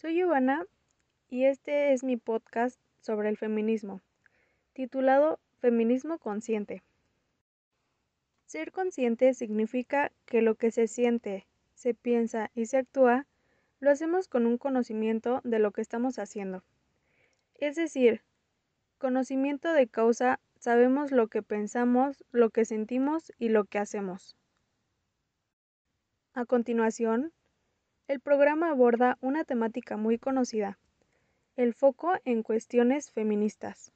Soy Ivana y este es mi podcast sobre el feminismo, titulado Feminismo Consciente. Ser consciente significa que lo que se siente, se piensa y se actúa, lo hacemos con un conocimiento de lo que estamos haciendo. Es decir, conocimiento de causa, sabemos lo que pensamos, lo que sentimos y lo que hacemos. A continuación, el programa aborda una temática muy conocida, el foco en cuestiones feministas.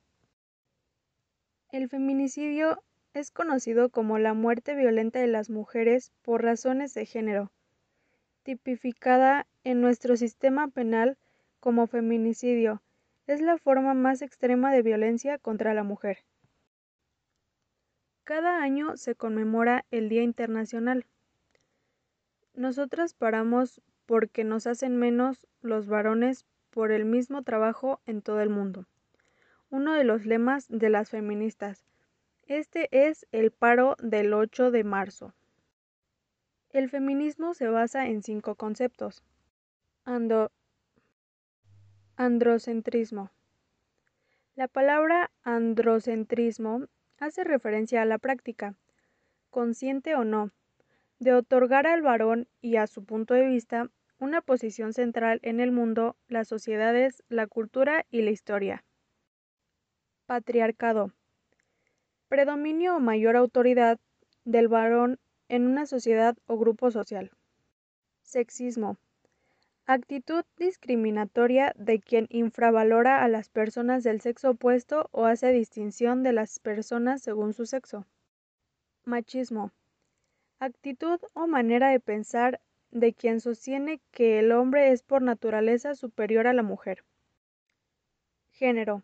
El feminicidio es conocido como la muerte violenta de las mujeres por razones de género, tipificada en nuestro sistema penal como feminicidio, es la forma más extrema de violencia contra la mujer. Cada año se conmemora el Día Internacional. Nosotras paramos porque nos hacen menos los varones por el mismo trabajo en todo el mundo. Uno de los lemas de las feministas. Este es el paro del 8 de marzo. El feminismo se basa en cinco conceptos. Androcentrismo. La palabra androcentrismo hace referencia a la práctica, consciente o no, de otorgar al varón y a su punto de vista una posición central en el mundo, las sociedades, la cultura y la historia. Patriarcado. Predominio o mayor autoridad del varón en una sociedad o grupo social. Sexismo. Actitud discriminatoria de quien infravalora a las personas del sexo opuesto o hace distinción de las personas según su sexo. Machismo actitud o manera de pensar de quien sostiene que el hombre es por naturaleza superior a la mujer. Género.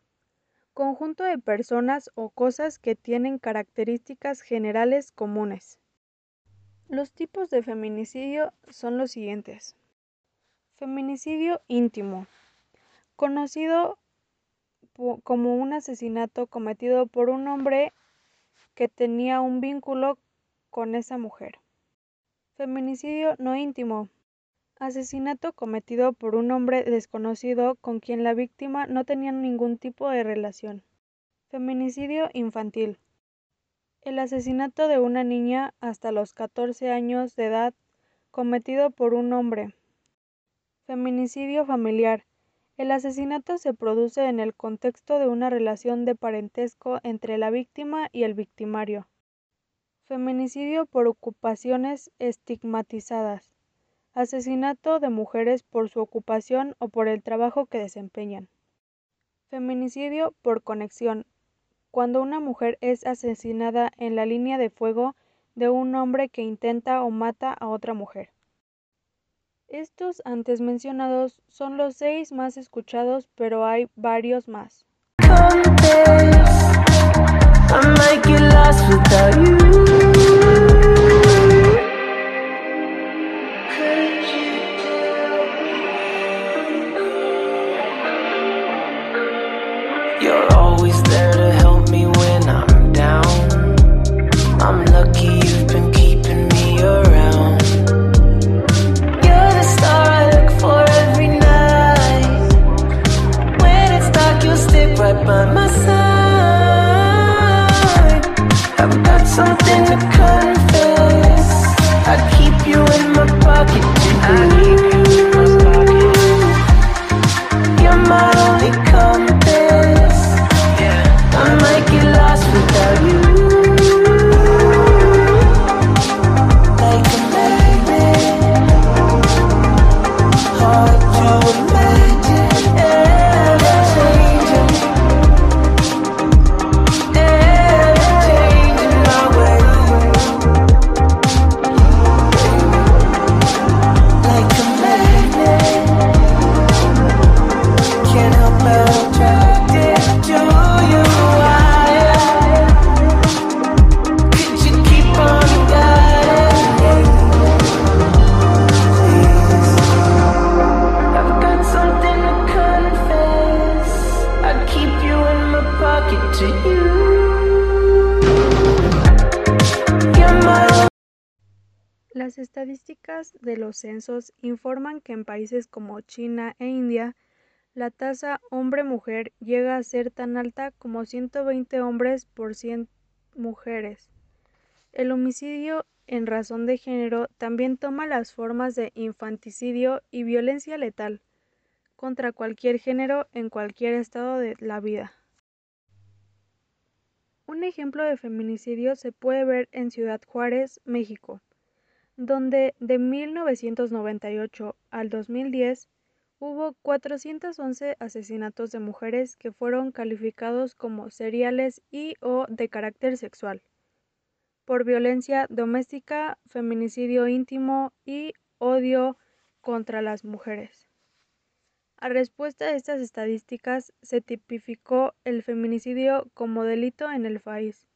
Conjunto de personas o cosas que tienen características generales comunes. Los tipos de feminicidio son los siguientes. Feminicidio íntimo. Conocido como un asesinato cometido por un hombre que tenía un vínculo con esa mujer. Feminicidio no íntimo. Asesinato cometido por un hombre desconocido con quien la víctima no tenía ningún tipo de relación. Feminicidio infantil. El asesinato de una niña hasta los 14 años de edad cometido por un hombre. Feminicidio familiar. El asesinato se produce en el contexto de una relación de parentesco entre la víctima y el victimario. Feminicidio por ocupaciones estigmatizadas. Asesinato de mujeres por su ocupación o por el trabajo que desempeñan. Feminicidio por conexión. Cuando una mujer es asesinada en la línea de fuego de un hombre que intenta o mata a otra mujer. Estos antes mencionados son los seis más escuchados, pero hay varios más. You're always there to help me when I'm down. I'm lucky you've been keeping me around. You're the star I look for every night. When it's dark, you'll stick right by my side. I've got something hồn mê Las estadísticas de los censos informan que en países como China e India, la tasa hombre-mujer llega a ser tan alta como 120 hombres por 100 mujeres. El homicidio en razón de género también toma las formas de infanticidio y violencia letal contra cualquier género en cualquier estado de la vida. Un ejemplo de feminicidio se puede ver en Ciudad Juárez, México, donde de 1998 al 2010 hubo 411 asesinatos de mujeres que fueron calificados como seriales y o de carácter sexual, por violencia doméstica, feminicidio íntimo y odio contra las mujeres. A respuesta a estas estadísticas, se tipificó el feminicidio como delito en el país.